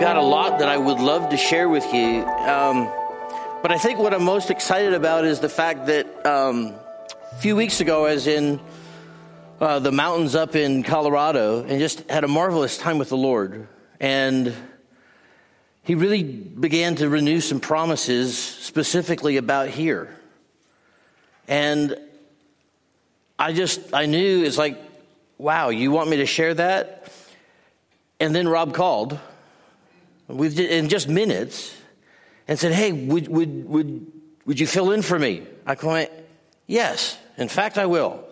got a lot that I would love to share with you. Um, but I think what I'm most excited about is the fact that um, a few weeks ago, I was in uh, the mountains up in Colorado and just had a marvelous time with the Lord. And He really began to renew some promises specifically about here. And I just, I knew it's like, wow, you want me to share that? And then Rob called in just minutes and said, Hey, would, would, would, would you fill in for me? I went, Yes, in fact, I will.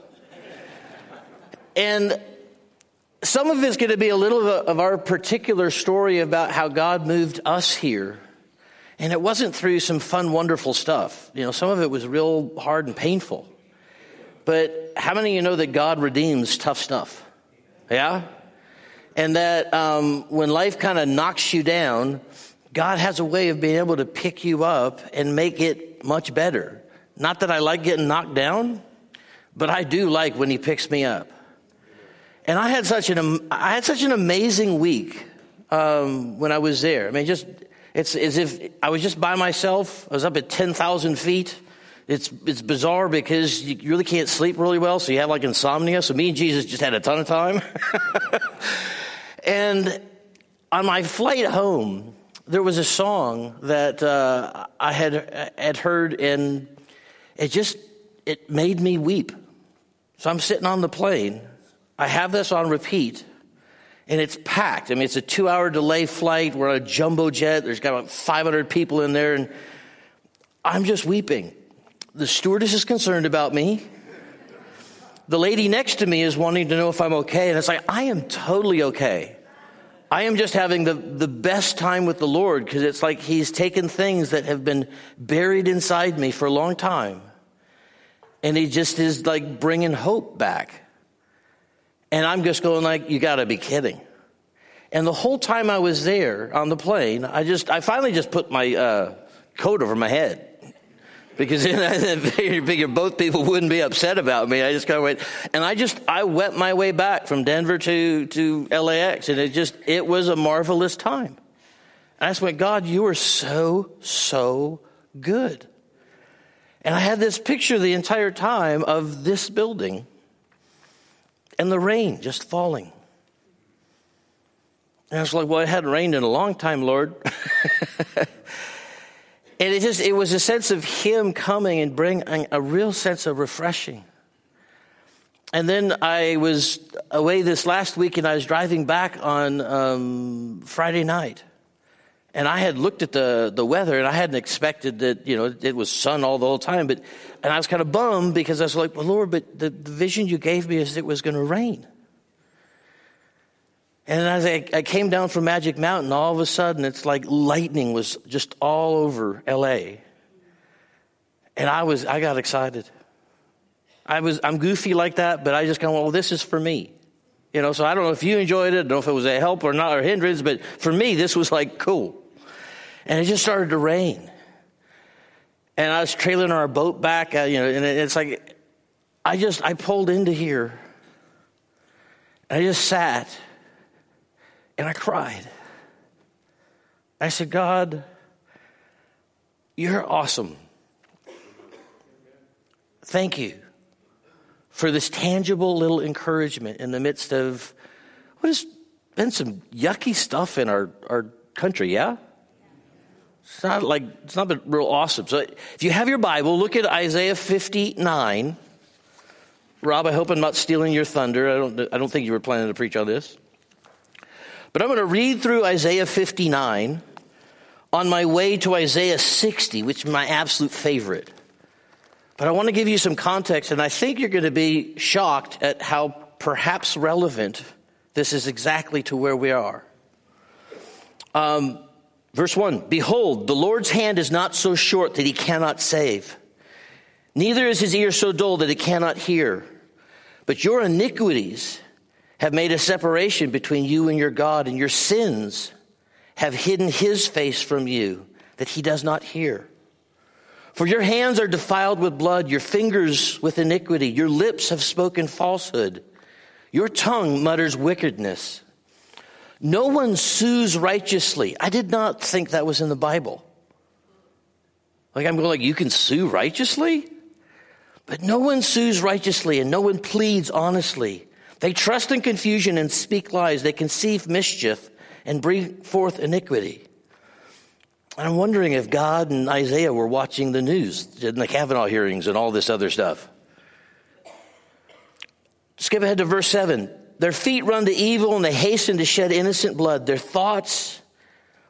and some of it's going to be a little of our particular story about how God moved us here. And it wasn't through some fun, wonderful stuff. You know, some of it was real hard and painful. But how many of you know that God redeems tough stuff? Yeah? And that um, when life kind of knocks you down, God has a way of being able to pick you up and make it much better. Not that I like getting knocked down, but I do like when He picks me up. And I had such an I had such an amazing week um, when I was there. I mean, just it's as if I was just by myself. I was up at ten thousand feet. It's it's bizarre because you really can't sleep really well, so you have like insomnia. So me and Jesus just had a ton of time. And on my flight home, there was a song that uh, I had had heard, and it just it made me weep. So I'm sitting on the plane. I have this on repeat, and it's packed. I mean, it's a two-hour delay flight. We're on a jumbo jet. There's got about 500 people in there, and I'm just weeping. The stewardess is concerned about me. The lady next to me is wanting to know if I'm okay, and it's like I am totally okay. I am just having the, the best time with the Lord because it's like He's taken things that have been buried inside me for a long time. And He just is like bringing hope back. And I'm just going like, you gotta be kidding. And the whole time I was there on the plane, I just, I finally just put my uh, coat over my head because then I figured both people wouldn't be upset about me. I just kind of went, and I just I went my way back from Denver to to LAX, and it just it was a marvelous time. And I just went, God, you are so so good. And I had this picture the entire time of this building and the rain just falling. And I was like, well, it hadn't rained in a long time, Lord. And it just, it was a sense of Him coming and bringing a real sense of refreshing. And then I was away this last week and I was driving back on um, Friday night. And I had looked at the, the weather and I hadn't expected that, you know, it was sun all the whole time. But, and I was kind of bummed because I was like, well, Lord, but the, the vision you gave me is it was going to rain. And as I, I, came down from Magic Mountain, all of a sudden it's like lightning was just all over LA. And I was, I got excited. I was, I'm goofy like that, but I just kind of, went, well, this is for me. You know, so I don't know if you enjoyed it, I don't know if it was a help or not or hindrance, but for me, this was like cool. And it just started to rain. And I was trailing our boat back, uh, you know, and it's like, I just, I pulled into here. And I just sat and I cried. I said, God, you're awesome. Thank you for this tangible little encouragement in the midst of what has been some yucky stuff in our, our country, yeah? It's not like, it's not been real awesome. So if you have your Bible, look at Isaiah 59. Rob, I hope I'm not stealing your thunder. I don't, I don't think you were planning to preach on this. But I'm going to read through Isaiah 59 on my way to Isaiah 60, which is my absolute favorite. But I want to give you some context, and I think you're going to be shocked at how perhaps relevant this is exactly to where we are. Um, verse 1 Behold, the Lord's hand is not so short that he cannot save, neither is his ear so dull that it cannot hear. But your iniquities have made a separation between you and your God, and your sins have hidden his face from you that he does not hear. For your hands are defiled with blood, your fingers with iniquity, your lips have spoken falsehood, your tongue mutters wickedness. No one sues righteously. I did not think that was in the Bible. Like I'm going like, you can sue righteously? But no one sues righteously and no one pleads honestly. They trust in confusion and speak lies. They conceive mischief and bring forth iniquity. And I'm wondering if God and Isaiah were watching the news in the Kavanaugh hearings and all this other stuff. Skip ahead to verse 7. Their feet run to evil and they hasten to shed innocent blood. Their thoughts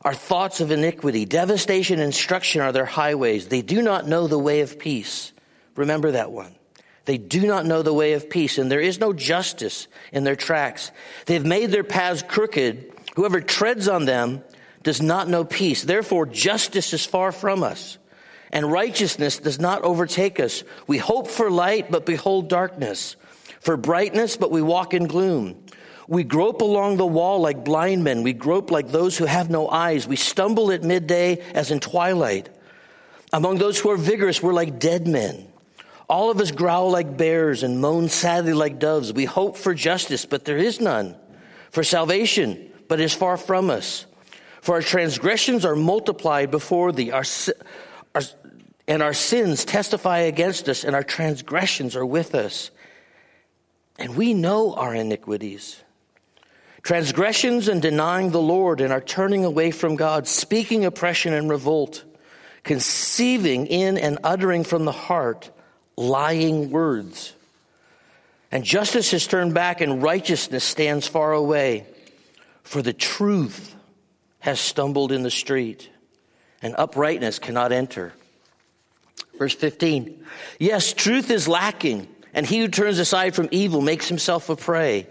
are thoughts of iniquity. Devastation and destruction are their highways. They do not know the way of peace. Remember that one. They do not know the way of peace, and there is no justice in their tracks. They've made their paths crooked. Whoever treads on them does not know peace. Therefore, justice is far from us, and righteousness does not overtake us. We hope for light, but behold darkness, for brightness, but we walk in gloom. We grope along the wall like blind men. We grope like those who have no eyes. We stumble at midday as in twilight. Among those who are vigorous, we're like dead men. All of us growl like bears and moan sadly like doves. We hope for justice, but there is none. For salvation, but is far from us. For our transgressions are multiplied before thee, our, our, and our sins testify against us, and our transgressions are with us. And we know our iniquities. Transgressions and denying the Lord, and our turning away from God, speaking oppression and revolt, conceiving in and uttering from the heart lying words. And justice is turned back and righteousness stands far away. For the truth has stumbled in the street and uprightness cannot enter. Verse 15. Yes, truth is lacking and he who turns aside from evil makes himself a prey.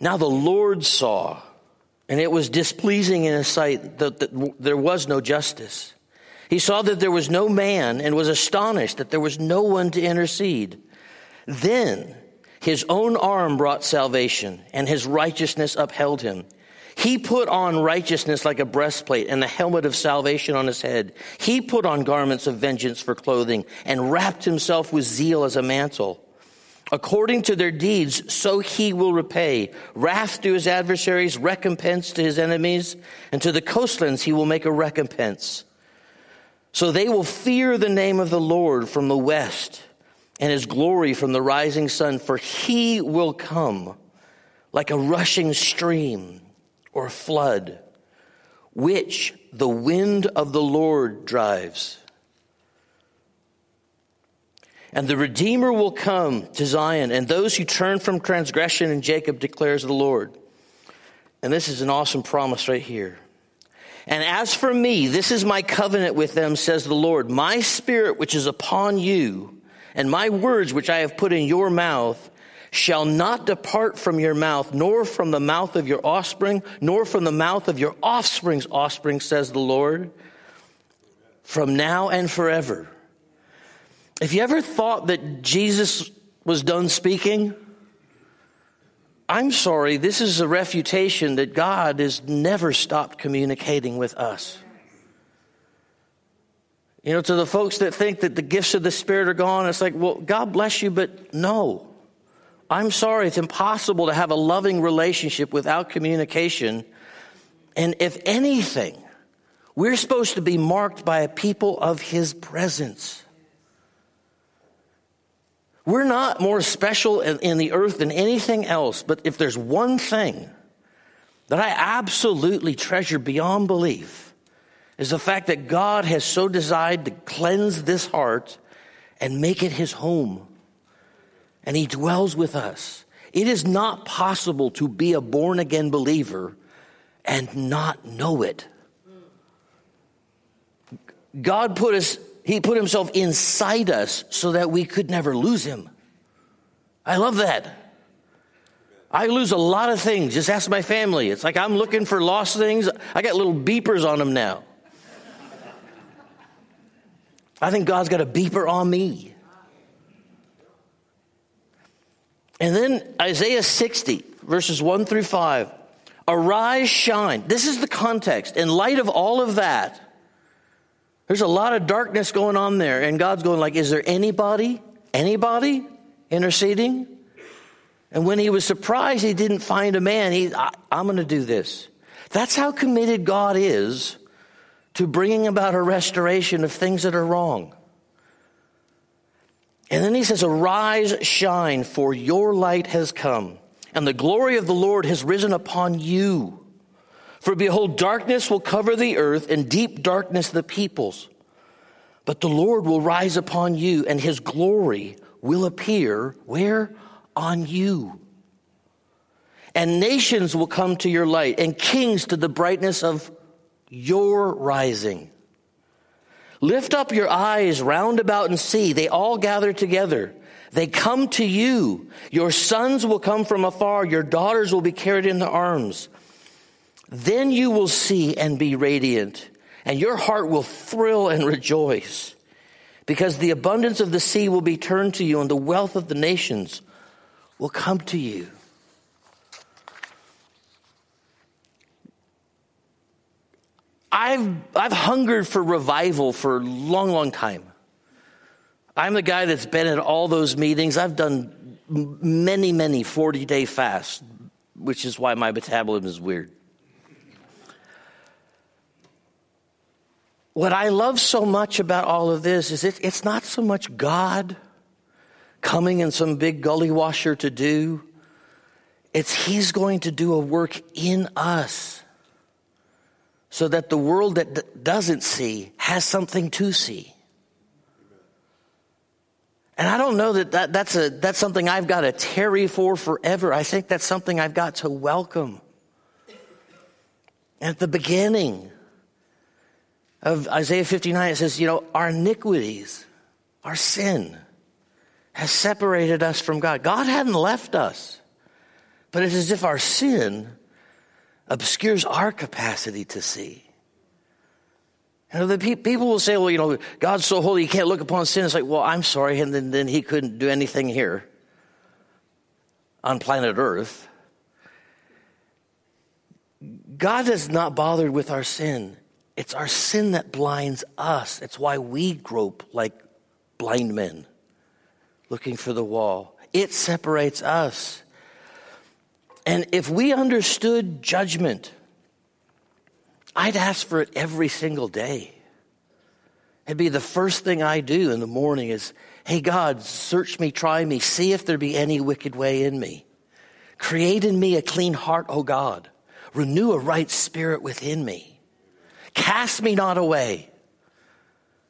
Now the Lord saw and it was displeasing in his sight that, that there was no justice. He saw that there was no man and was astonished that there was no one to intercede. Then his own arm brought salvation and his righteousness upheld him. He put on righteousness like a breastplate and the helmet of salvation on his head. He put on garments of vengeance for clothing and wrapped himself with zeal as a mantle. According to their deeds, so he will repay. Wrath to his adversaries, recompense to his enemies, and to the coastlands he will make a recompense. So they will fear the name of the Lord from the west and his glory from the rising sun, for he will come like a rushing stream or a flood, which the wind of the Lord drives. And the Redeemer will come to Zion, and those who turn from transgression in Jacob declares the Lord. And this is an awesome promise right here. And as for me, this is my covenant with them, says the Lord. My spirit, which is upon you, and my words, which I have put in your mouth, shall not depart from your mouth, nor from the mouth of your offspring, nor from the mouth of your offspring's offspring, says the Lord, from now and forever. If you ever thought that Jesus was done speaking, I'm sorry, this is a refutation that God has never stopped communicating with us. You know, to the folks that think that the gifts of the Spirit are gone, it's like, well, God bless you, but no. I'm sorry, it's impossible to have a loving relationship without communication. And if anything, we're supposed to be marked by a people of His presence. We're not more special in, the earth than anything else, but if there's one thing that I absolutely treasure beyond belief, is the fact that God has so desired to cleanse this heart and make it his home. And he dwells with us. It is not possible to be a born again believer and not know it. God put us he put himself inside us so that we could never lose him. I love that. I lose a lot of things. Just ask my family. It's like I'm looking for lost things. I got little beepers on them now. I think God's got a beeper on me. And then Isaiah 60, verses 1 through 5. Arise, shine. This is the context. In light of all of that, there's a lot of darkness going on there, and God's going like, is there anybody, anybody interceding? And when he was surprised he didn't find a man, he, I, I'm going to do this. That's how committed God is to bringing about a restoration of things that are wrong. And then he says, Arise, shine, for your light has come, and the glory of the Lord has risen upon you. For behold, darkness will cover the earth, and deep darkness the peoples. But the Lord will rise upon you, and his glory will appear where? On you. And nations will come to your light, and kings to the brightness of your rising. Lift up your eyes round about and see. They all gather together. They come to you. Your sons will come from afar. Your daughters will be carried in the arms. Then you will see and be radiant, and your heart will thrill and rejoice, because the abundance of the sea will be turned to you, and the wealth of the nations will come to you. I've, I've hungered for revival for a long, long time. I'm the guy that's been at all those meetings. I've done many, many 40 day fasts, which is why my metabolism is weird. What I love so much about all of this is it, it's not so much God coming in some big gully washer to do, it's He's going to do a work in us so that the world that d- doesn't see has something to see. And I don't know that, that that's, a, that's something I've got to tarry for forever. I think that's something I've got to welcome. At the beginning of Isaiah 59, it says, you know, our iniquities, our sin has separated us from God. God hadn't left us, but it's as if our sin obscures our capacity to see. You know, the pe- people will say, well, you know, God's so holy, he can't look upon sin. It's like, well, I'm sorry, and then, then he couldn't do anything here on planet Earth. God is not bothered with our sin. It's our sin that blinds us. It's why we grope like blind men looking for the wall. It separates us. And if we understood judgment, I'd ask for it every single day. It'd be the first thing I do in the morning is, hey God, search me, try me, see if there be any wicked way in me. Create in me a clean heart, O God. Renew a right spirit within me. Cast me not away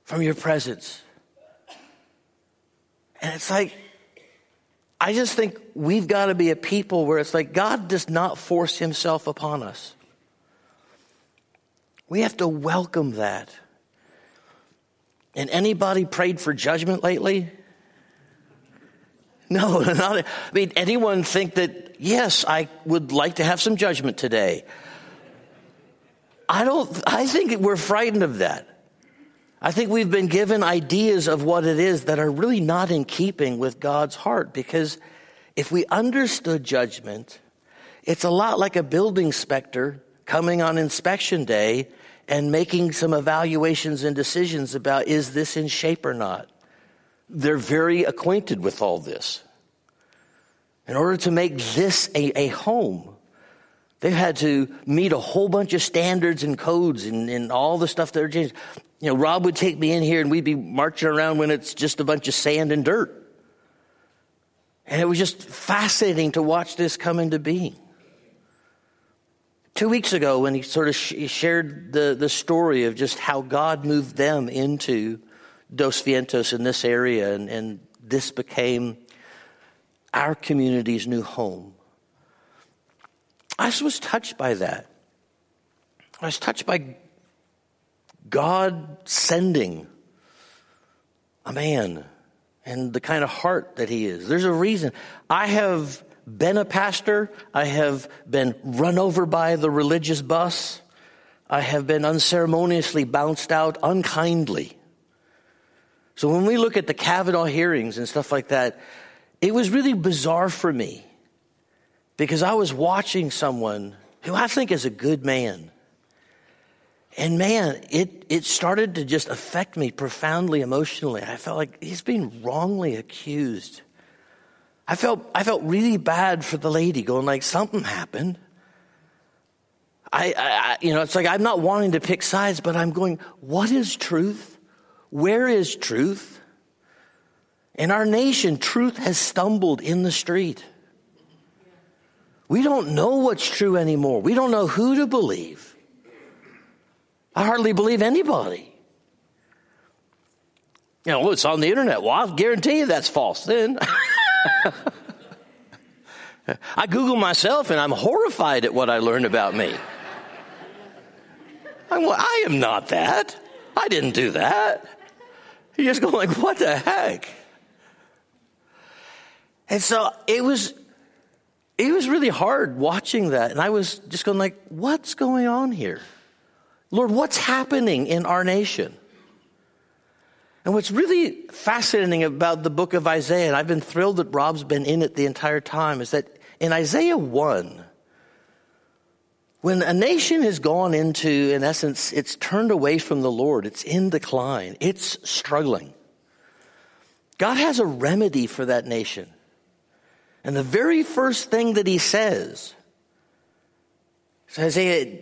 from your presence. And it's like, I just think we've got to be a people where it's like God does not force himself upon us. We have to welcome that. And anybody prayed for judgment lately? No, not. I mean, anyone think that, yes, I would like to have some judgment today? I don't, I think we're frightened of that. I think we've been given ideas of what it is that are really not in keeping with God's heart because if we understood judgment, it's a lot like a building inspector coming on inspection day and making some evaluations and decisions about is this in shape or not. They're very acquainted with all this. In order to make this a, a home, they've had to meet a whole bunch of standards and codes and, and all the stuff that are changed you know, Rob would take me in here and we'd be marching around when it's just a bunch of sand and dirt. And it was just fascinating to watch this come into being. Two weeks ago, when he sort of sh- shared the, the story of just how God moved them into Dos Vientos in this area, and, and this became our community's new home. I just was touched by that. I was touched by God sending a man and the kind of heart that he is. There's a reason. I have been a pastor. I have been run over by the religious bus. I have been unceremoniously bounced out unkindly. So when we look at the Kavanaugh hearings and stuff like that, it was really bizarre for me because I was watching someone who I think is a good man and man, it, it started to just affect me profoundly emotionally. I felt like he's being wrongly accused I felt, I felt really bad for the lady going like, something happened. I, I, you know, it's like I'm not wanting to pick sides, but I'm going, what is truth? Where is truth? In our nation, truth has stumbled in the street. We don't know what's true anymore. We don't know who to believe. I hardly believe anybody. You know, it's on the internet. Well, I'll guarantee you that's false then. I Google myself and I'm horrified at what I learned about me. I'm, I am not that. I didn't do that. You just go like, what the heck? And so it was, it was really hard watching that. And I was just going like, what's going on here? Lord, what's happening in our nation? And what's really fascinating about the book of Isaiah, and I've been thrilled that Rob's been in it the entire time, is that in Isaiah 1, when a nation has gone into, in essence, it's turned away from the Lord, it's in decline, it's struggling. God has a remedy for that nation. And the very first thing that he says, Isaiah,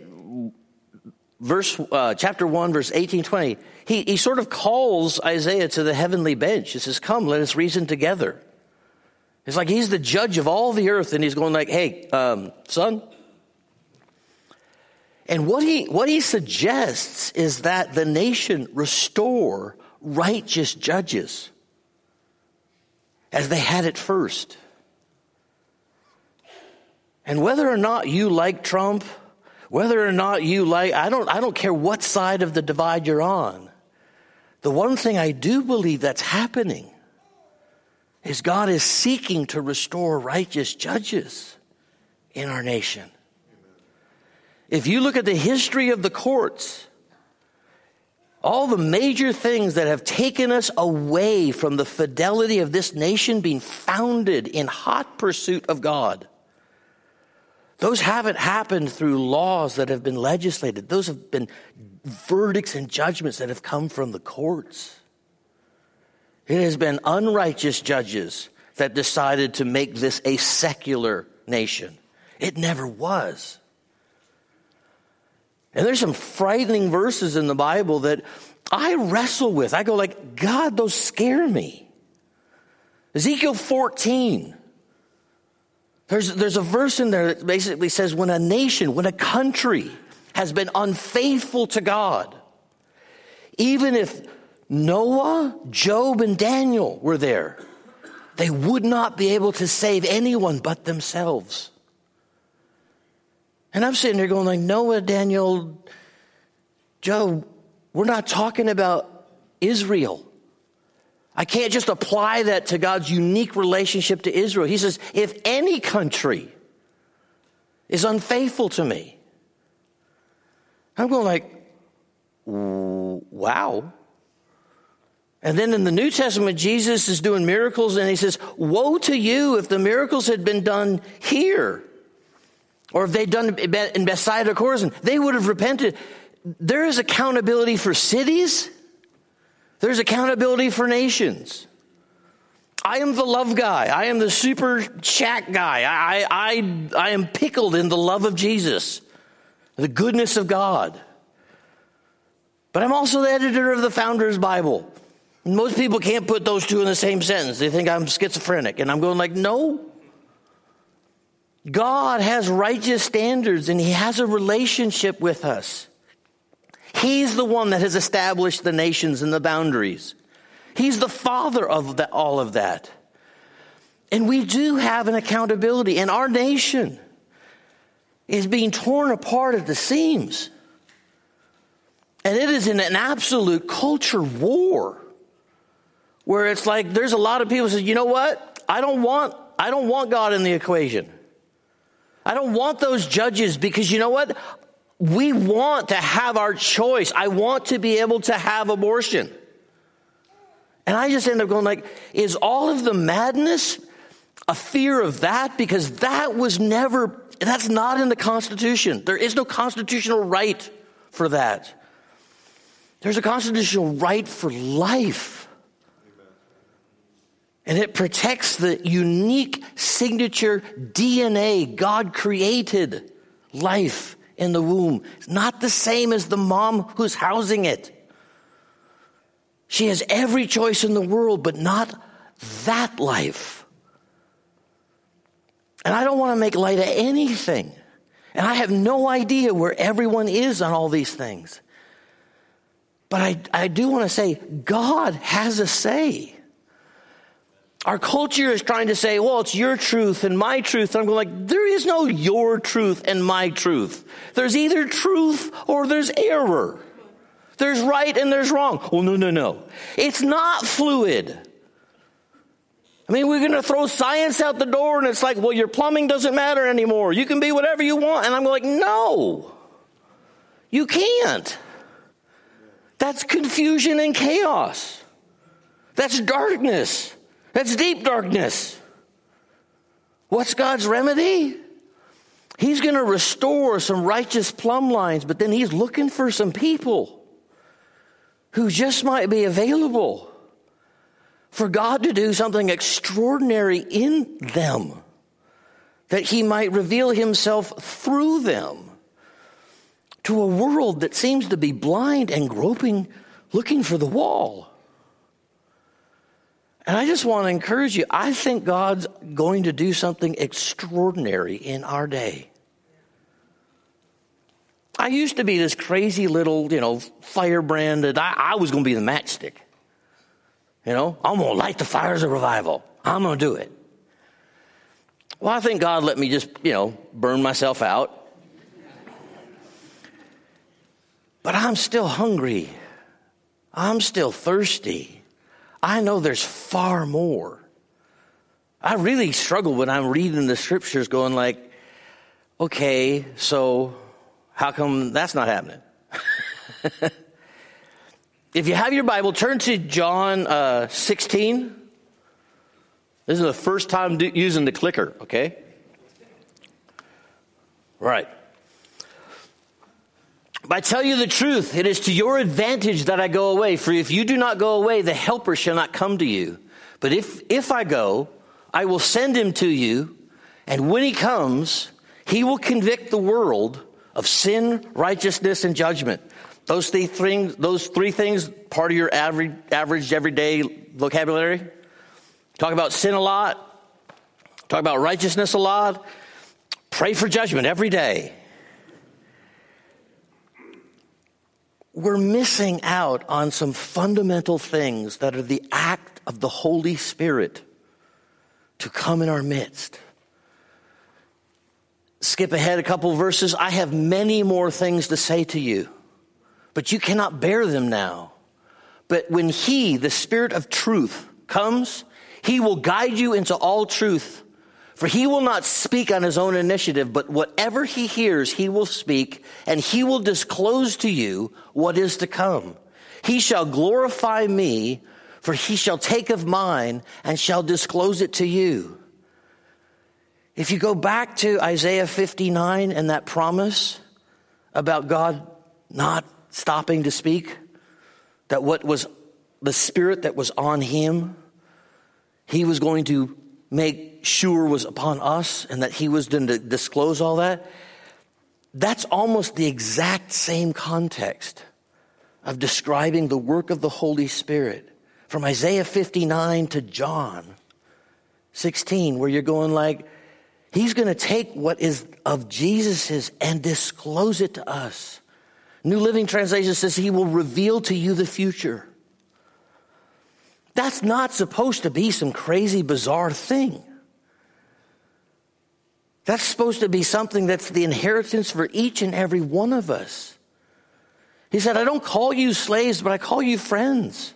verse, uh, chapter 1, verse 18, 20, he, he sort of calls Isaiah to the heavenly bench. He says, Come, let us reason together. It's like he's the judge of all the earth, and he's going like, Hey, um, son, and what he, what he suggests is that the nation restore righteous judges as they had it first. And whether or not you like Trump, whether or not you like, I don't, I don't care what side of the divide you're on. The one thing I do believe that's happening is God is seeking to restore righteous judges in our nation. If you look at the history of the courts, all the major things that have taken us away from the fidelity of this nation being founded in hot pursuit of God, those haven't happened through laws that have been legislated. Those have been verdicts and judgments that have come from the courts. It has been unrighteous judges that decided to make this a secular nation. It never was. And there's some frightening verses in the Bible that I wrestle with. I go like, God, those scare me. Ezekiel 14. There's, there's a verse in there that basically says when a nation, when a country has been unfaithful to God, even if Noah, Job, and Daniel were there, they would not be able to save anyone but themselves. And I'm sitting there going like, Noah, Daniel, Job, we're not talking about Israel. I can't just apply that to God's unique relationship to Israel. He says, if any country is unfaithful to me, I'm going like, wow. And then in the New Testament, Jesus is doing miracles and he says, woe to you if the miracles had been done here. Or if they'd done in Bethsaida Chorazin, they would have repented. There is accountability for cities. There's accountability for nations. I am the love guy. I am the super chat guy. I, I, I am pickled in the love of Jesus, the goodness of God. But I'm also the editor of the Founders Bible. most people can't put those two in the same sentence. They think I'm schizophrenic. And I'm going like, no, God has righteous standards and He has a relationship with us. He's the one that has established the nations and the boundaries. He's the father of the, all of that. And we do have an accountability, and our nation is being torn apart at the seams. And it is in an absolute culture war where it's like there's a lot of people say, you know what? I don't want I don't want God in the equation. I don't want those judges because you know what? We want to have our choice. I want to be able to have abortion. And I just end up going like, is all of the madness a fear of that? Because that was never, that's not in the Constitution. There is no constitutional right for that. There's a constitutional right for life. And it protects the unique signature DNA God created life in the womb. It's not the same as the mom who's housing it. She has every choice in the world, but not that life. And I don't want to make light of anything. And I have no idea where everyone is on all these things. But I, I do want to say, God has a say. Our culture is trying to say, well, it's your truth and my truth. And I'm going like, there is no your truth and my truth. There's either truth or there's error. There's right and there's wrong. Well, no, no, no. It's not fluid. I mean, we're going to throw science out the door and it's like, well, your plumbing doesn't matter anymore. You can be whatever you want. And I'm like, no, you can't. That's confusion and chaos. That's darkness. That's deep darkness. What's God's remedy? He's going to restore some righteous plumb lines, but then he's looking for some people who just might be available for God to do something extraordinary in them, that he might reveal himself through them to a world that seems to be blind and groping, looking for the wall. And I just want to encourage you. I think God's going to do something extraordinary in our day. I used to be this crazy little, you know, firebrand that I, I was going to be the matchstick. You know, I'm going to light the fires of revival. I'm going to do it. Well, I think God let me just, you know, burn myself out. But I'm still hungry. I'm still thirsty. I know there's far more. I really struggle when I'm reading the scriptures going like, okay, so how come that's not happening? if you have your Bible, turn to John uh, 16. This is the first time do- using the clicker, okay? Right. I tell you the truth, it is to your advantage that I go away. For if you do not go away, the helper shall not come to you. But if, if I go, I will send him to you. And when he comes, he will convict the world of sin, righteousness, and judgment. Those three things, those three things, part of your average, average everyday vocabulary. Talk about sin a lot. Talk about righteousness a lot. Pray for judgment every day. We're missing out on some fundamental things that are the act of the Holy Spirit to come in our midst. Skip ahead a couple verses. I have many more things to say to you, but you cannot bear them now. But when He, the Spirit of truth, comes, He will guide you into all truth. For he will not speak on his own initiative, but whatever he hears, he will speak, and he will disclose to you what is to come. He shall glorify me, for he shall take of mine and shall disclose it to you. If you go back to Isaiah 59 and that promise about God not stopping to speak, that what was the spirit that was on him, he was going to make sure was upon us and that he was going to disclose all that, that's almost the exact same context of describing the work of the Holy Spirit from Isaiah 59 to John 16, where you're going like, he's going to take what is of Jesus's and disclose it to us. New Living Translation says he will reveal to you the future. That's not supposed to be some crazy, bizarre thing. That's supposed to be something that's the inheritance for each and every one of us. He said, I don't call you slaves, but I call you friends.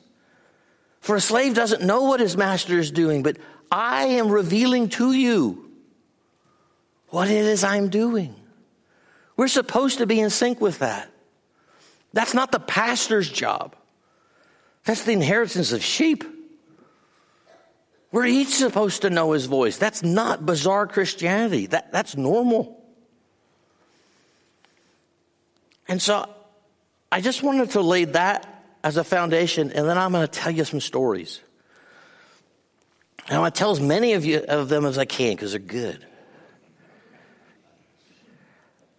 For a slave doesn't know what his master is doing, but I am revealing to you what it is I'm doing. We're supposed to be in sync with that. That's not the pastor's job. That's the inheritance of sheep. We're each supposed to know his voice. That's not bizarre Christianity. That, that's normal. And so I just wanted to lay that as a foundation, and then I'm going to tell you some stories. And I want to tell as many of you of them as I can because they're good.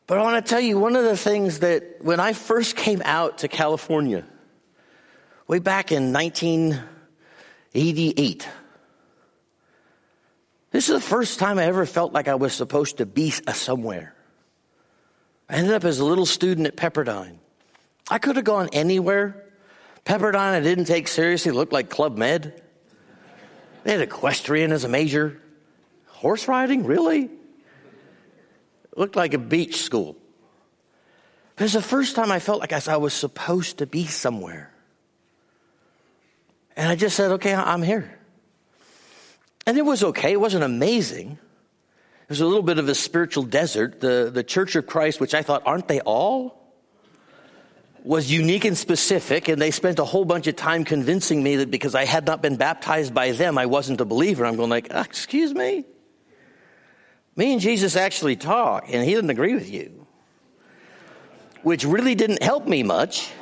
But I want to tell you one of the things that when I first came out to California, way back in 1988, this is the first time I ever felt like I was supposed to be somewhere. I ended up as a little student at Pepperdine. I could have gone anywhere. Pepperdine, I didn't take seriously, looked like Club Med. They had equestrian as a major. Horse riding, really? looked like a beach school. But it's the first time I felt like I was supposed to be somewhere. And I just said, okay, I'm here. And it was okay. It wasn't amazing. It was a little bit of a spiritual desert. The, the Church of Christ, which I thought, aren't they all? Was unique and specific, and they spent a whole bunch of time convincing me that because I had not been baptized by them, I wasn't a believer. I'm going like, ah, excuse me? Me and Jesus actually talk, and he didn't agree with you, which really didn't help me much.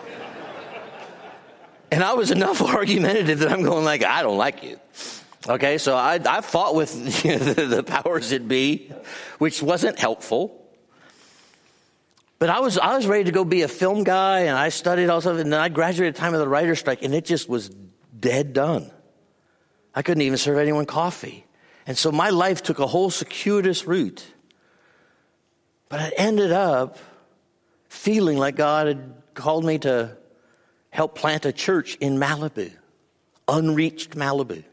And I was enough argumentative that I'm going like, I don't like you. Okay, so I, I fought with the, the powers that be, which wasn't helpful. But I was, I was ready to go be a film guy, and I studied all stuff, and then I graduated time of the writer's strike, and it just was dead done. I couldn't even serve anyone coffee. And so my life took a whole circuitous route. But I ended up feeling like God had called me to help plant a church in Malibu, unreached Malibu.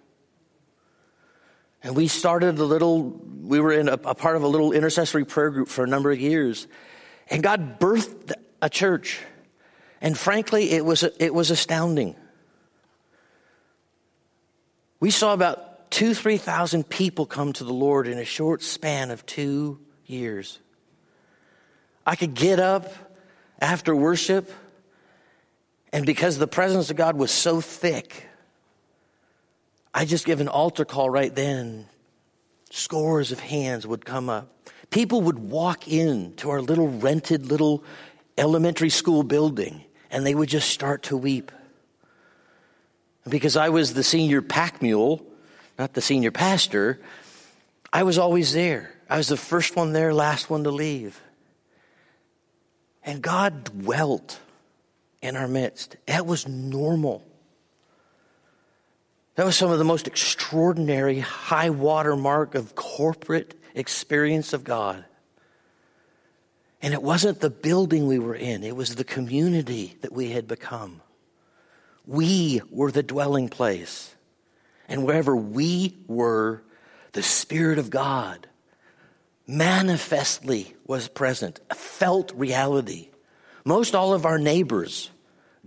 And we started a little, we were in a, a, part of a little intercessory prayer group for a number of years. And God birthed a church. And frankly, it was, it was astounding. We saw about two, 3,000 people come to the Lord in a short span of two years. I could get up after worship, and because the presence of God was so thick, I just give an altar call right then. Scores of hands would come up. People would walk in to our little rented little elementary school building, and they would just start to weep. Because I was the senior pack mule, not the senior pastor, I was always there. I was the first one there, last one to leave. And God dwelt in our midst. That was normal. That was some of the most extraordinary high water mark of corporate experience of God. And it wasn't the building we were in, it was the community that we had become. We were the dwelling place. And wherever we were, the Spirit of God manifestly was present, a felt reality. Most all of our neighbors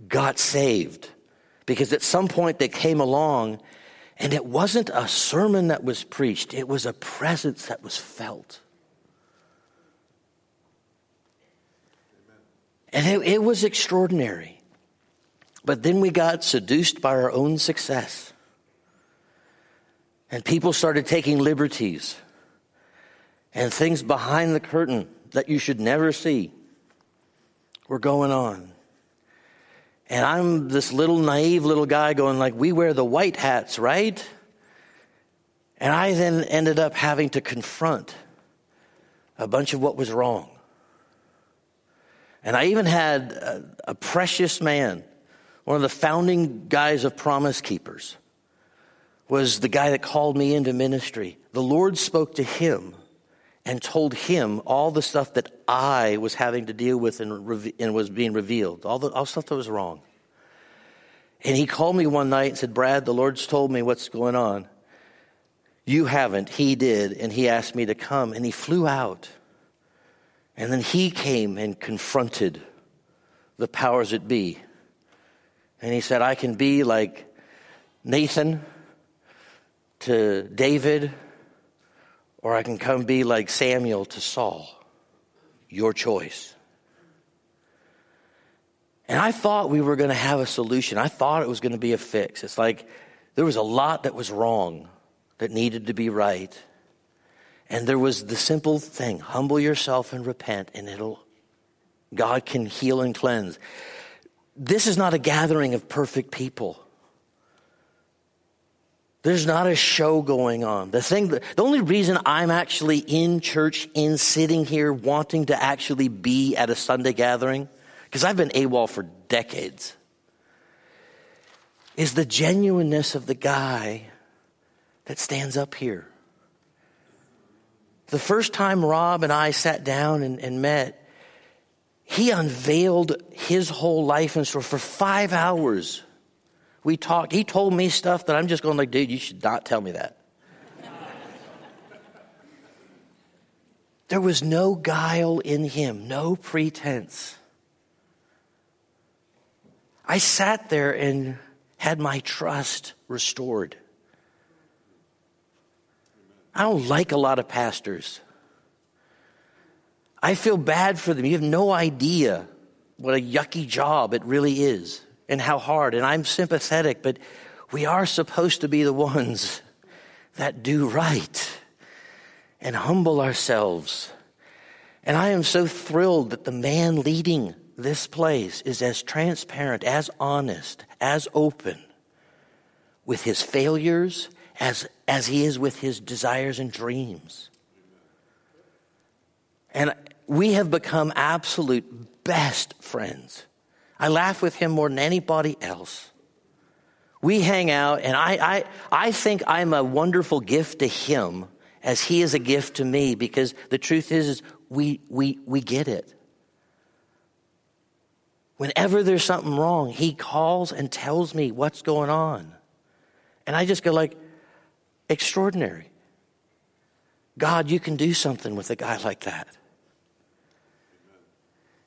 got saved because at some point they came along and it wasn't a sermon that was preached, it was a presence that was felt. And it, it was extraordinary. But then we got seduced by our own success. And people started taking liberties and things behind the curtain that you should never see were going on. And I'm this little naive little guy going like, we wear the white hats, right? And I then ended up having to confront a bunch of what was wrong. And I even had a, a precious man, one of the founding guys of Promise Keepers, was the guy that called me into ministry. The Lord spoke to him and told him all the stuff that I was having to deal with and, and was being revealed, all the all stuff that was wrong. And he called me one night and said, Brad, the Lord's told me what's going on. You haven't, he did, and he asked me to come, and he flew out. And then he came and confronted the powers that be. And he said, I can be like Nathan to David, or I can come be like Samuel to Saul. Your choice. And I thought we were going to have a solution. I thought it was going to be a fix. It's like there was a lot that was wrong that needed to be right. And there was the simple thing humble yourself and repent, and it'll, God can heal and cleanse. This is not a gathering of perfect people. There's not a show going on. The thing, the only reason I'm actually in church, in sitting here, wanting to actually be at a Sunday gathering, because I've been AWOL for decades, is the genuineness of the guy that stands up here. The first time Rob and I sat down and, and met, he unveiled his whole life and story for five hours. We talked. He told me stuff that I'm just going like, dude, you should not tell me that. there was no guile in him, no pretense. I sat there and had my trust restored. I don't like a lot of pastors. I feel bad for them. You have no idea what a yucky job it really is and how hard. And I'm sympathetic, but we are supposed to be the ones that do right and humble ourselves. And I am so thrilled that the man leading this place is as transparent, as honest, as open with his failures as, as he is with his desires and dreams. And we have become absolute best friends. I laugh with him more than anybody else. We hang out, and I, I, I think I'm a wonderful gift to him as he is a gift to me because the truth is, is we, we, we get it. Whenever there's something wrong, he calls and tells me what's going on. And I just go like, extraordinary. God, you can do something with a guy like that.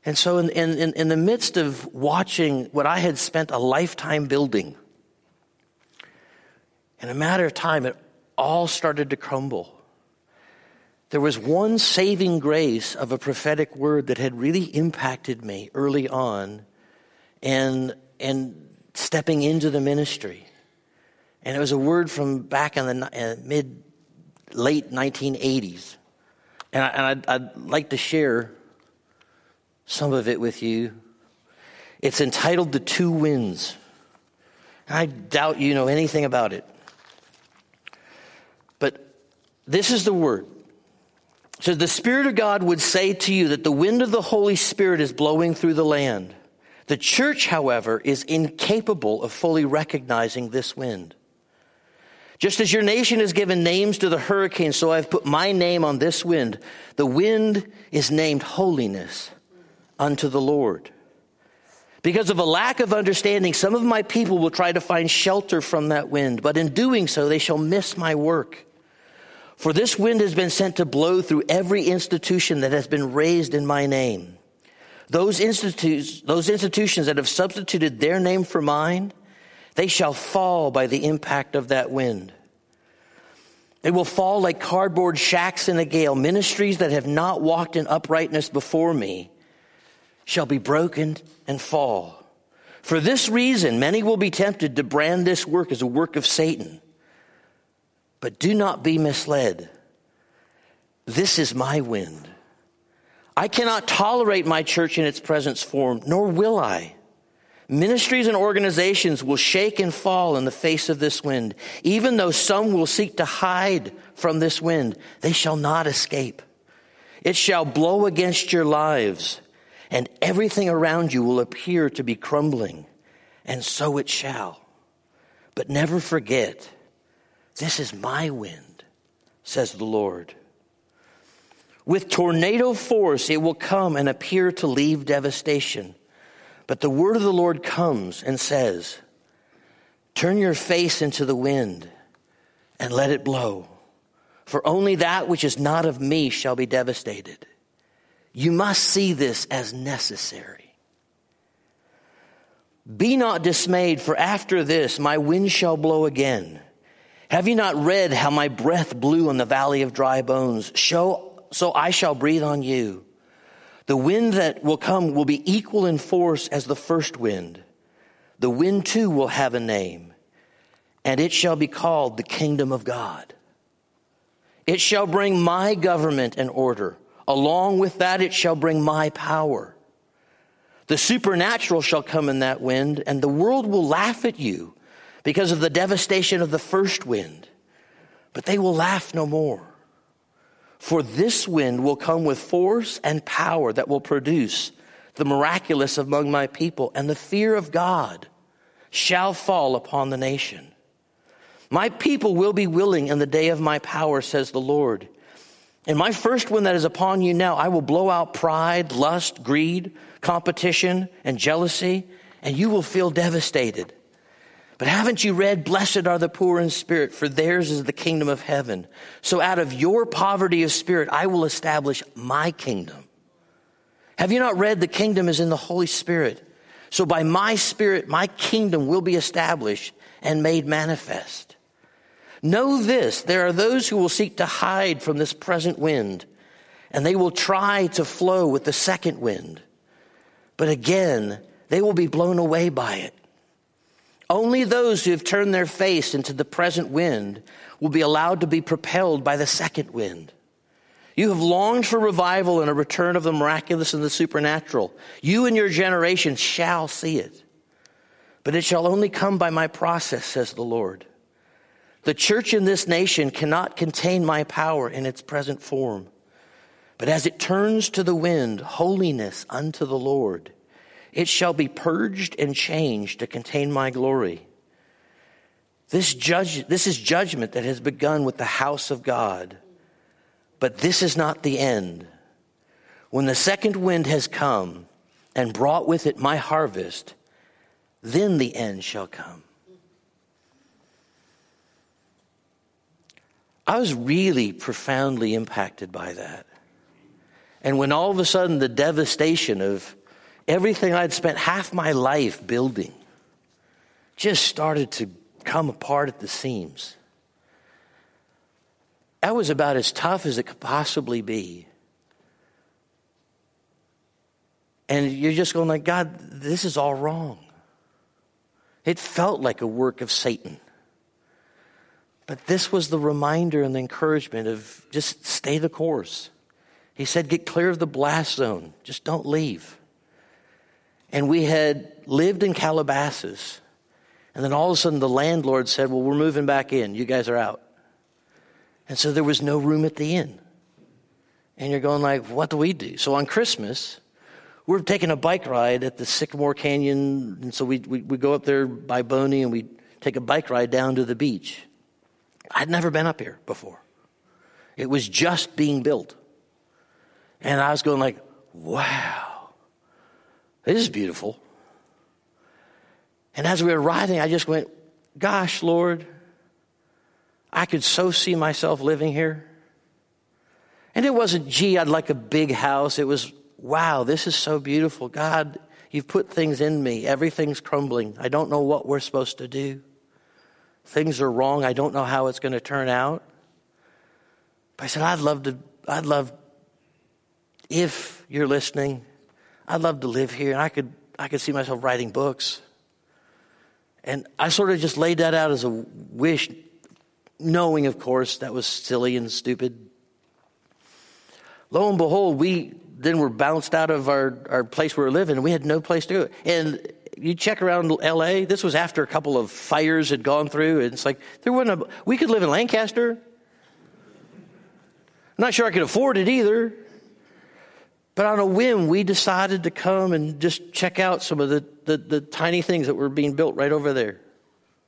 And so, in, in, in the midst of watching what I had spent a lifetime building, in a matter of time, it all started to crumble. There was one saving grace of a prophetic word that had really impacted me early on and, and stepping into the ministry. And it was a word from back in the uh, mid, late 1980s. And, I, I'd like to share some of it with you. It's entitled The Two Winds. I doubt you know anything about it. But this is the word. So the Spirit of God would say to you that the wind of the Holy Spirit is blowing through the land. The church, however, is incapable of fully recognizing this wind. Just as your nation has given names to the hurricane, so I've put my name on this wind. The wind is named holiness unto the Lord. Because of a lack of understanding, some of my people will try to find shelter from that wind, but in doing so, they shall miss my work. For this wind has been sent to blow through every institution that has been raised in my name. Those, institutes, those institutions that have substituted their name for mine, they shall fall by the impact of that wind. They will fall like cardboard shacks in a gale. Ministries that have not walked in uprightness before me shall be broken and fall. For this reason, many will be tempted to brand this work as a work of Satan. But do not be misled. This is my wind. I cannot tolerate my church in its present form, nor will I. Ministries and organizations will shake and fall in the face of this wind. Even though some will seek to hide from this wind, they shall not escape. It shall blow against your lives and everything around you will appear to be crumbling, and so it shall. But never forget, this is my wind, says the Lord. With tornado force, it will come and appear to leave devastation. But the word of the Lord comes and says, Turn your face into the wind and let it blow. For only that which is not of me shall be devastated. You must see this as necessary. Be not dismayed, for after this my wind shall blow again. Have you not read how my breath blew on the valley of dry bones? Show, so I shall breathe on you. The wind that will come will be equal in force as the first wind. The wind too will have a name, and it shall be called the kingdom of God. It shall bring my government and order Along with that, it shall bring my power. The supernatural shall come in that wind, and the world will laugh at you because of the devastation of the first wind, but they will laugh no more. For this wind will come with force and power that will produce the miraculous among my people, and the fear of God shall fall upon the nation. My people will be willing in the day of my power, says the Lord. And my first one that is upon you now, I will blow out pride, lust, greed, competition, and jealousy, and you will feel devastated. But haven't you read, Blessed are the poor in spirit, for theirs is the kingdom of heaven. So out of your poverty of spirit, I will establish my kingdom. Have you not read, the kingdom is in the Holy Spirit? So by my spirit, my kingdom will be established and made manifest. Know this, there are those who will seek to hide from this present wind, and they will try to flow with the second wind. But again, they will be blown away by it. Only those who have turned their face into the present wind will be allowed to be propelled by the second wind. You have longed for revival and a return of the miraculous and the supernatural. You and your generation shall see it. But it shall only come by my process, says the Lord. The church in this nation cannot contain my power in its present form. But as it turns to the wind, holiness unto the Lord, it shall be purged and changed to contain my glory. This, judge, this is judgment that has begun with the house of God. But this is not the end. When the second wind has come and brought with it my harvest, then the end shall come. I was really profoundly impacted by that. And when all of a sudden the devastation of everything I'd spent half my life building just started to come apart at the seams. That was about as tough as it could possibly be. And you're just going like, God, this is all wrong. It felt like a work of Satan. But this was the reminder and the encouragement of just stay the course. He said, get clear of the blast zone. Just don't leave. And we had lived in Calabasas. And then all of a sudden the landlord said, Well, we're moving back in. You guys are out. And so there was no room at the inn. And you're going like, what do we do? So on Christmas, we're taking a bike ride at the Sycamore Canyon. And so we, we, we go up there by Boney and we take a bike ride down to the beach. I'd never been up here before. It was just being built. And I was going like, wow. This is beautiful. And as we were riding, I just went, Gosh, Lord, I could so see myself living here. And it wasn't, gee, I'd like a big house. It was, wow, this is so beautiful. God, you've put things in me. Everything's crumbling. I don't know what we're supposed to do. Things are wrong. I don't know how it's going to turn out. But I said, I'd love to, I'd love, if you're listening, I'd love to live here. And I could, I could see myself writing books. And I sort of just laid that out as a wish, knowing, of course, that was silly and stupid. Lo and behold, we then were bounced out of our, our place we were living, we had no place to go. And you check around LA, this was after a couple of fires had gone through, and it's like, there wasn't a, we could live in Lancaster. I'm not sure I could afford it either. But on a whim, we decided to come and just check out some of the, the, the, tiny things that were being built right over there.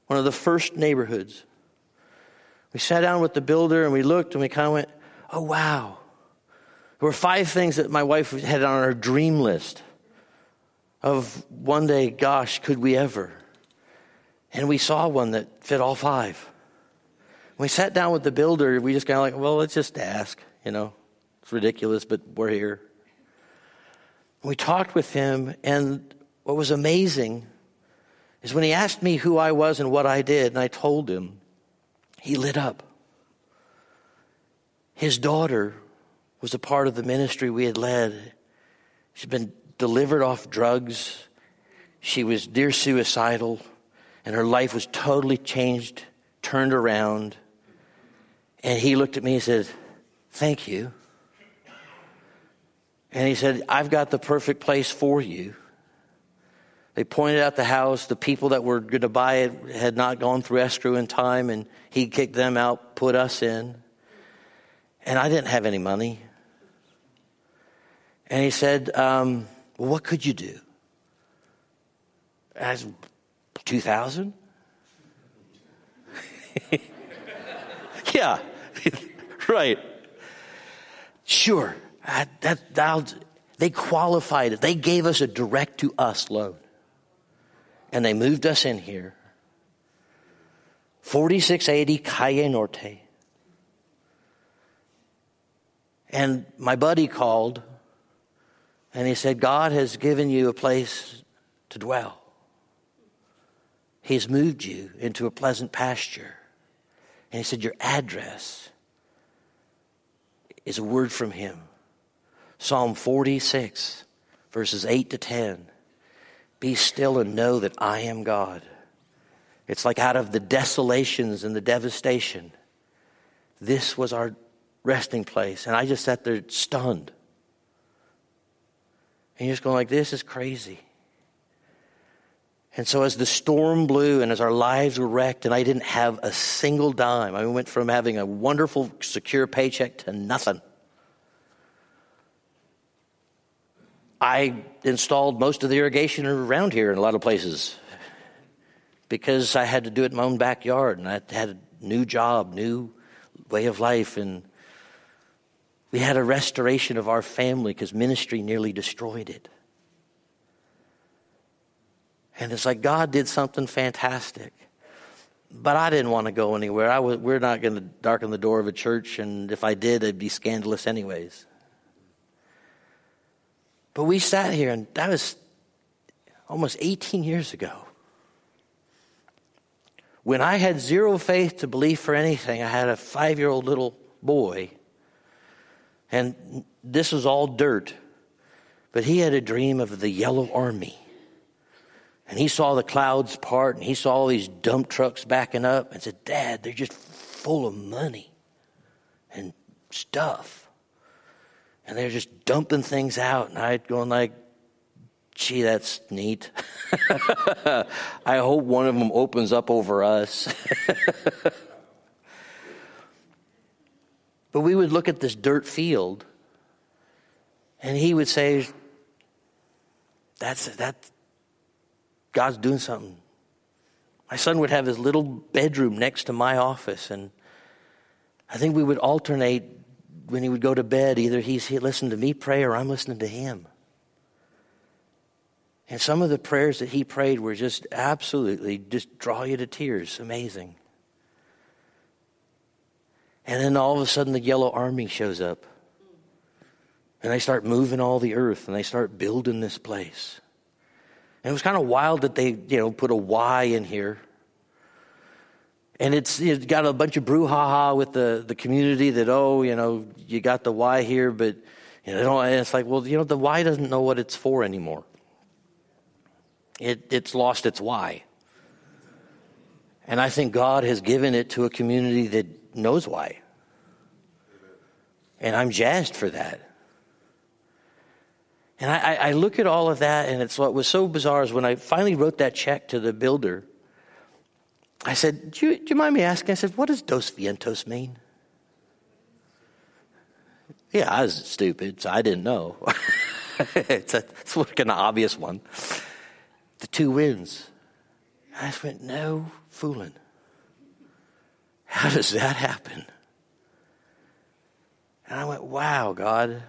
One of the first neighborhoods. We sat down with the builder and we looked and we kind of went, oh, wow. There were five things that my wife had on her dream list of one day, gosh, could we ever? And we saw one that fit all five. We sat down with the builder, we just kind of like, well, let's just ask, you know. It's ridiculous, but we're here. We talked with him, and what was amazing is when he asked me who I was and what I did, and I told him, he lit up. His daughter was a part of the ministry we had led. She'd been delivered off drugs. She was near suicidal, and her life was totally changed, turned around. And he looked at me and said, Thank you. And he said, I've got the perfect place for you. They pointed out the house. The people that were going to buy it had not gone through escrow in time, and he kicked them out, put us in. And I didn't have any money. And he said, um, Well, what could you do? As 2000? yeah, right. Sure. That, that, they qualified it. They gave us a direct to us loan. And they moved us in here. 4680 Calle Norte. And my buddy called and he said, God has given you a place to dwell. He's moved you into a pleasant pasture. And he said, Your address is a word from him. Psalm 46, verses 8 to 10. Be still and know that I am God. It's like out of the desolations and the devastation, this was our resting place. And I just sat there stunned. And you're just going like, this is crazy. And so as the storm blew and as our lives were wrecked and I didn't have a single dime, I went from having a wonderful, secure paycheck to nothing. I installed most of the irrigation around here in a lot of places because I had to do it in my own backyard and I had a new job, new way of life. And we had a restoration of our family because ministry nearly destroyed it. And it's like God did something fantastic. But I didn't want to go anywhere. I was, we're not going to darken the door of a church, and if I did, it'd be scandalous anyways. But we sat here, and that was almost 18 years ago. When I had zero faith to believe for anything, I had a five year old little boy and this was all dirt. But he had a dream of the yellow army. And he saw the clouds part and he saw all these dump trucks backing up and said, Dad, they're just full of money and stuff. And they're just dumping things out. And I'd going like, gee, that's neat. I hope one of them opens up over us. But we would look at this dirt field and he would say, That's that God's doing something. My son would have his little bedroom next to my office, and I think we would alternate when he would go to bed. Either he's he listened to me pray or I'm listening to him. And some of the prayers that he prayed were just absolutely just draw you to tears. Amazing. And then all of a sudden, the yellow army shows up. And they start moving all the earth and they start building this place. And it was kind of wild that they, you know, put a Y in here. And it's, it's got a bunch of brouhaha with the, the community that, oh, you know, you got the Y here, but, you know, and it's like, well, you know, the Y doesn't know what it's for anymore. It, it's lost its why. And I think God has given it to a community that knows why. And I'm jazzed for that. And I, I, look at all of that, and it's what was so bizarre is when I finally wrote that check to the builder, I said, Do you, do you mind me asking? I said, What does Dos Vientos mean? Yeah, I was stupid, so I didn't know. it's, a, it's like an obvious one. The two winds. I just went, No fooling. How does that happen? And I went, Wow, God,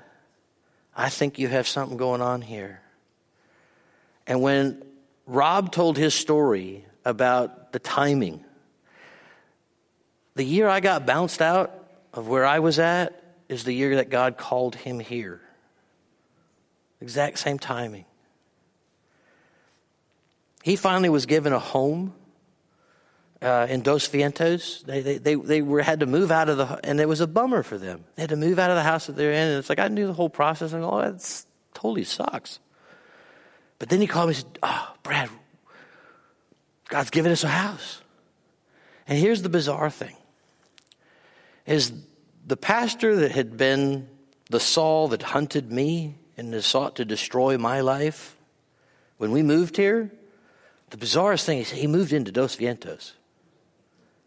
I think you have something going on here. And when Rob told his story about the timing, the year I got bounced out of where I was at is the year that God called him here. Exact same timing. He finally was given a home uh, in Dos Vientos. They, they, they, they were, had to move out of the, and it was a bummer for them. They had to move out of the house that they're in. And it's like, I knew the whole process. And oh, that totally sucks. But then he called me and said, Oh, Brad, God's given us a house. And here's the bizarre thing is the pastor that had been the Saul that hunted me and has sought to destroy my life when we moved here, the bizarrest thing is he moved into Dos Vientos.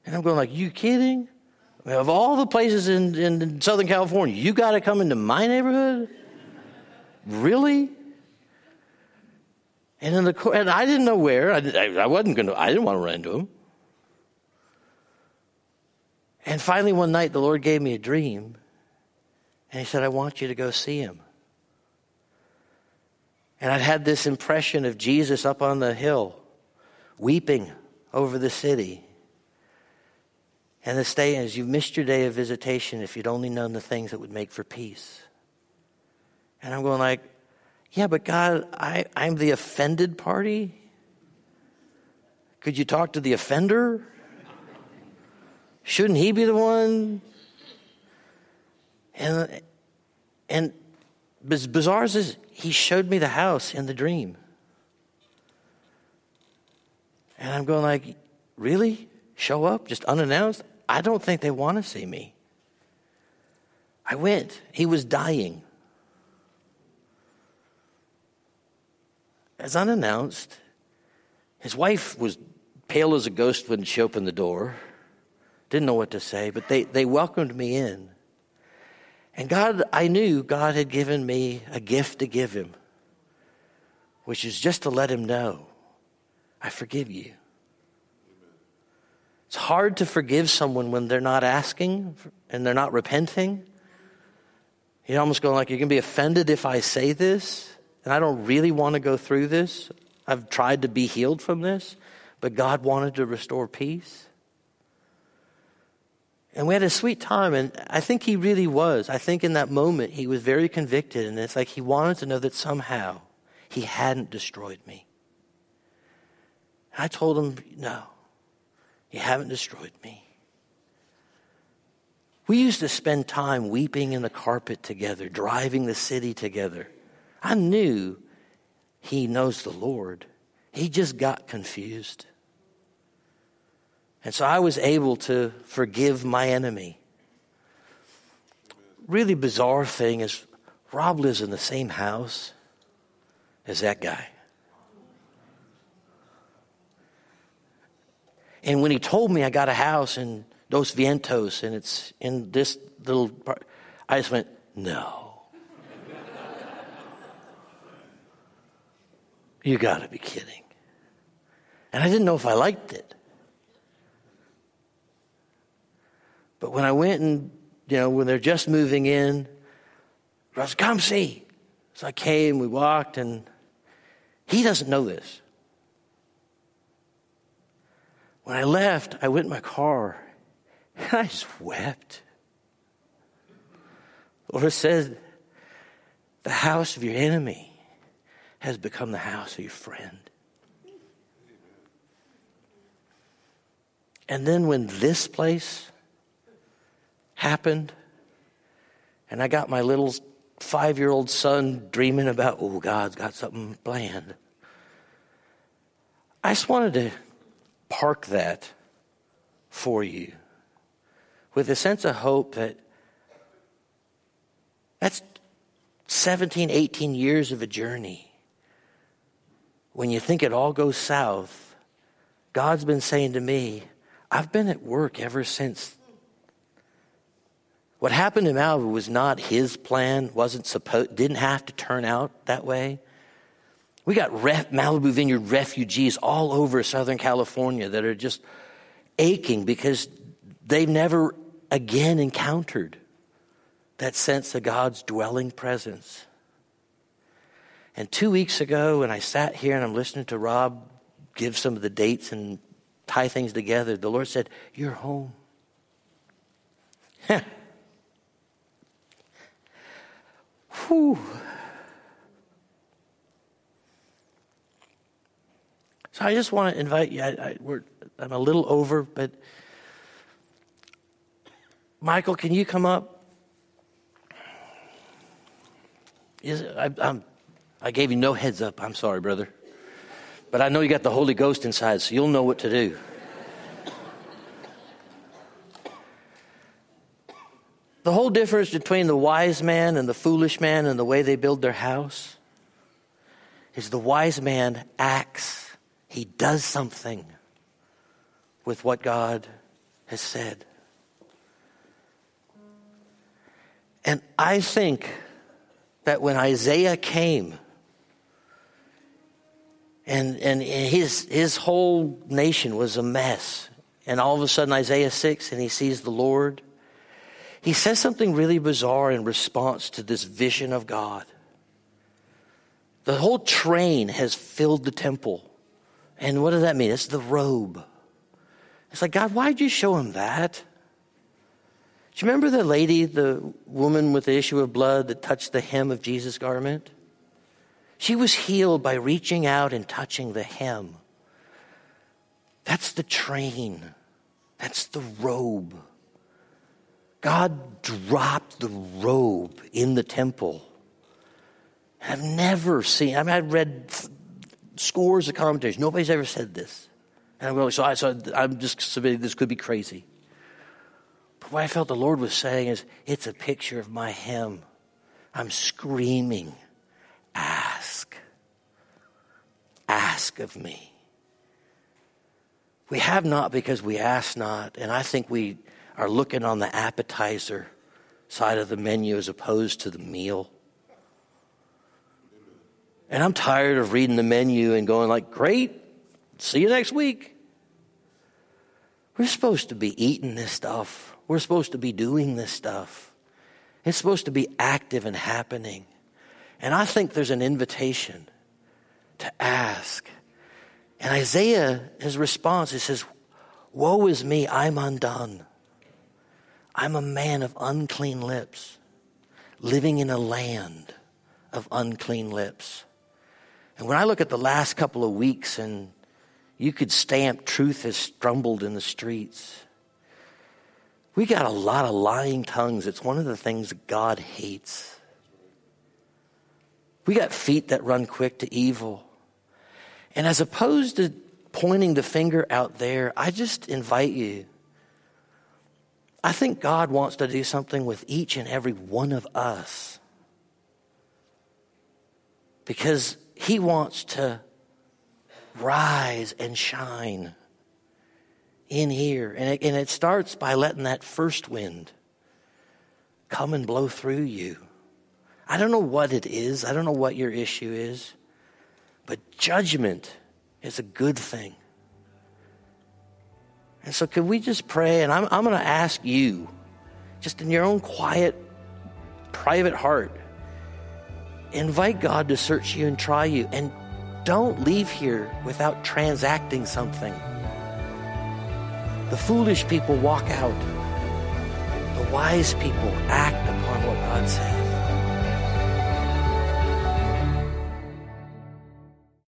And I'm going like, you kidding? I of all the places in, in Southern California, you got to come into my neighborhood? really? And, in the, and I didn't know where. I, I wasn't going to, I didn't want to run into him. And finally, one night, the Lord gave me a dream. And He said, I want you to go see him. And I'd had this impression of Jesus up on the hill, weeping over the city. And the stay is you've missed your day of visitation if you'd only known the things that would make for peace. And I'm going like, yeah, but God, I, I'm the offended party. Could you talk to the offender? Shouldn't he be the one? And and as bizarre is he showed me the house in the dream. And I'm going like, really? Show up just unannounced? I don't think they want to see me. I went. He was dying. As unannounced, his wife was pale as a ghost when she opened the door. Didn't know what to say, but they, they welcomed me in. And God, I knew God had given me a gift to give him, which is just to let him know, I forgive you. It's hard to forgive someone when they're not asking and they're not repenting. You almost go like, you're going to be offended if I say this, and I don't really want to go through this. I've tried to be healed from this, but God wanted to restore peace. And we had a sweet time, and I think he really was. I think in that moment he was very convicted, and it's like he wanted to know that somehow he hadn't destroyed me. I told him, No, you haven't destroyed me. We used to spend time weeping in the carpet together, driving the city together. I knew he knows the Lord. He just got confused. And so I was able to forgive my enemy. Really bizarre thing is Rob lives in the same house as that guy. And when he told me I got a house in Dos Vientos and it's in this little part, I just went, no. you got to be kidding. And I didn't know if I liked it. But when I went and, you know, when they're just moving in, I said, come see. So I came, we walked, and he doesn't know this. When I left, I went in my car and I just wept. The Lord said, The house of your enemy has become the house of your friend. And then when this place happened. And I got my little five year old son dreaming about, oh, God's got something planned. I just wanted to park that for you with a sense of hope that that's 17, 18 years of a journey. When you think it all goes south, God's been saying to me, I've been at work ever since what happened in Malibu was not his plan, wasn't supposed, didn't have to turn out that way. We got ref, Malibu Vineyard refugees all over Southern California that are just aching because they've never again encountered that sense of God's dwelling presence. And two weeks ago, when I sat here and I'm listening to Rob give some of the dates and tie things together, the Lord said, You're home. Whew. So I just want to invite you. I, I'm a little over, but Michael, can you come up? Is, I, I'm, I gave you no heads up. I'm sorry, brother. But I know you got the Holy Ghost inside, so you'll know what to do. The whole difference between the wise man and the foolish man and the way they build their house is the wise man acts, he does something with what God has said. And I think that when Isaiah came, and, and his, his whole nation was a mess. And all of a sudden, Isaiah 6, and he sees the Lord. He says something really bizarre in response to this vision of God. The whole train has filled the temple. And what does that mean? It's the robe. It's like, God, why'd you show him that? Do you remember the lady, the woman with the issue of blood that touched the hem of Jesus' garment? She was healed by reaching out and touching the hem. That's the train. That's the robe. God dropped the robe in the temple. I've never seen, I mean, I've read scores of commentaries. Nobody's ever said this. And I'm going, so, I, so I'm just submitting this could be crazy. But what I felt the Lord was saying is, it's a picture of my hem. I'm screaming, ask. Ask of me. We have not because we ask not. And I think we are looking on the appetizer side of the menu as opposed to the meal. And I'm tired of reading the menu and going like, great, see you next week. We're supposed to be eating this stuff. We're supposed to be doing this stuff. It's supposed to be active and happening. And I think there's an invitation to ask. And Isaiah, his response, he says, Woe is me, I'm undone. I'm a man of unclean lips, living in a land of unclean lips. And when I look at the last couple of weeks, and you could stamp truth has stumbled in the streets, we got a lot of lying tongues. It's one of the things God hates. We got feet that run quick to evil. And as opposed to pointing the finger out there, I just invite you. I think God wants to do something with each and every one of us. Because He wants to rise and shine in here. And it, and it starts by letting that first wind come and blow through you. I don't know what it is, I don't know what your issue is. But judgment is a good thing. And so, could we just pray? And I'm, I'm going to ask you, just in your own quiet, private heart, invite God to search you and try you. And don't leave here without transacting something. The foolish people walk out, the wise people act upon what God says.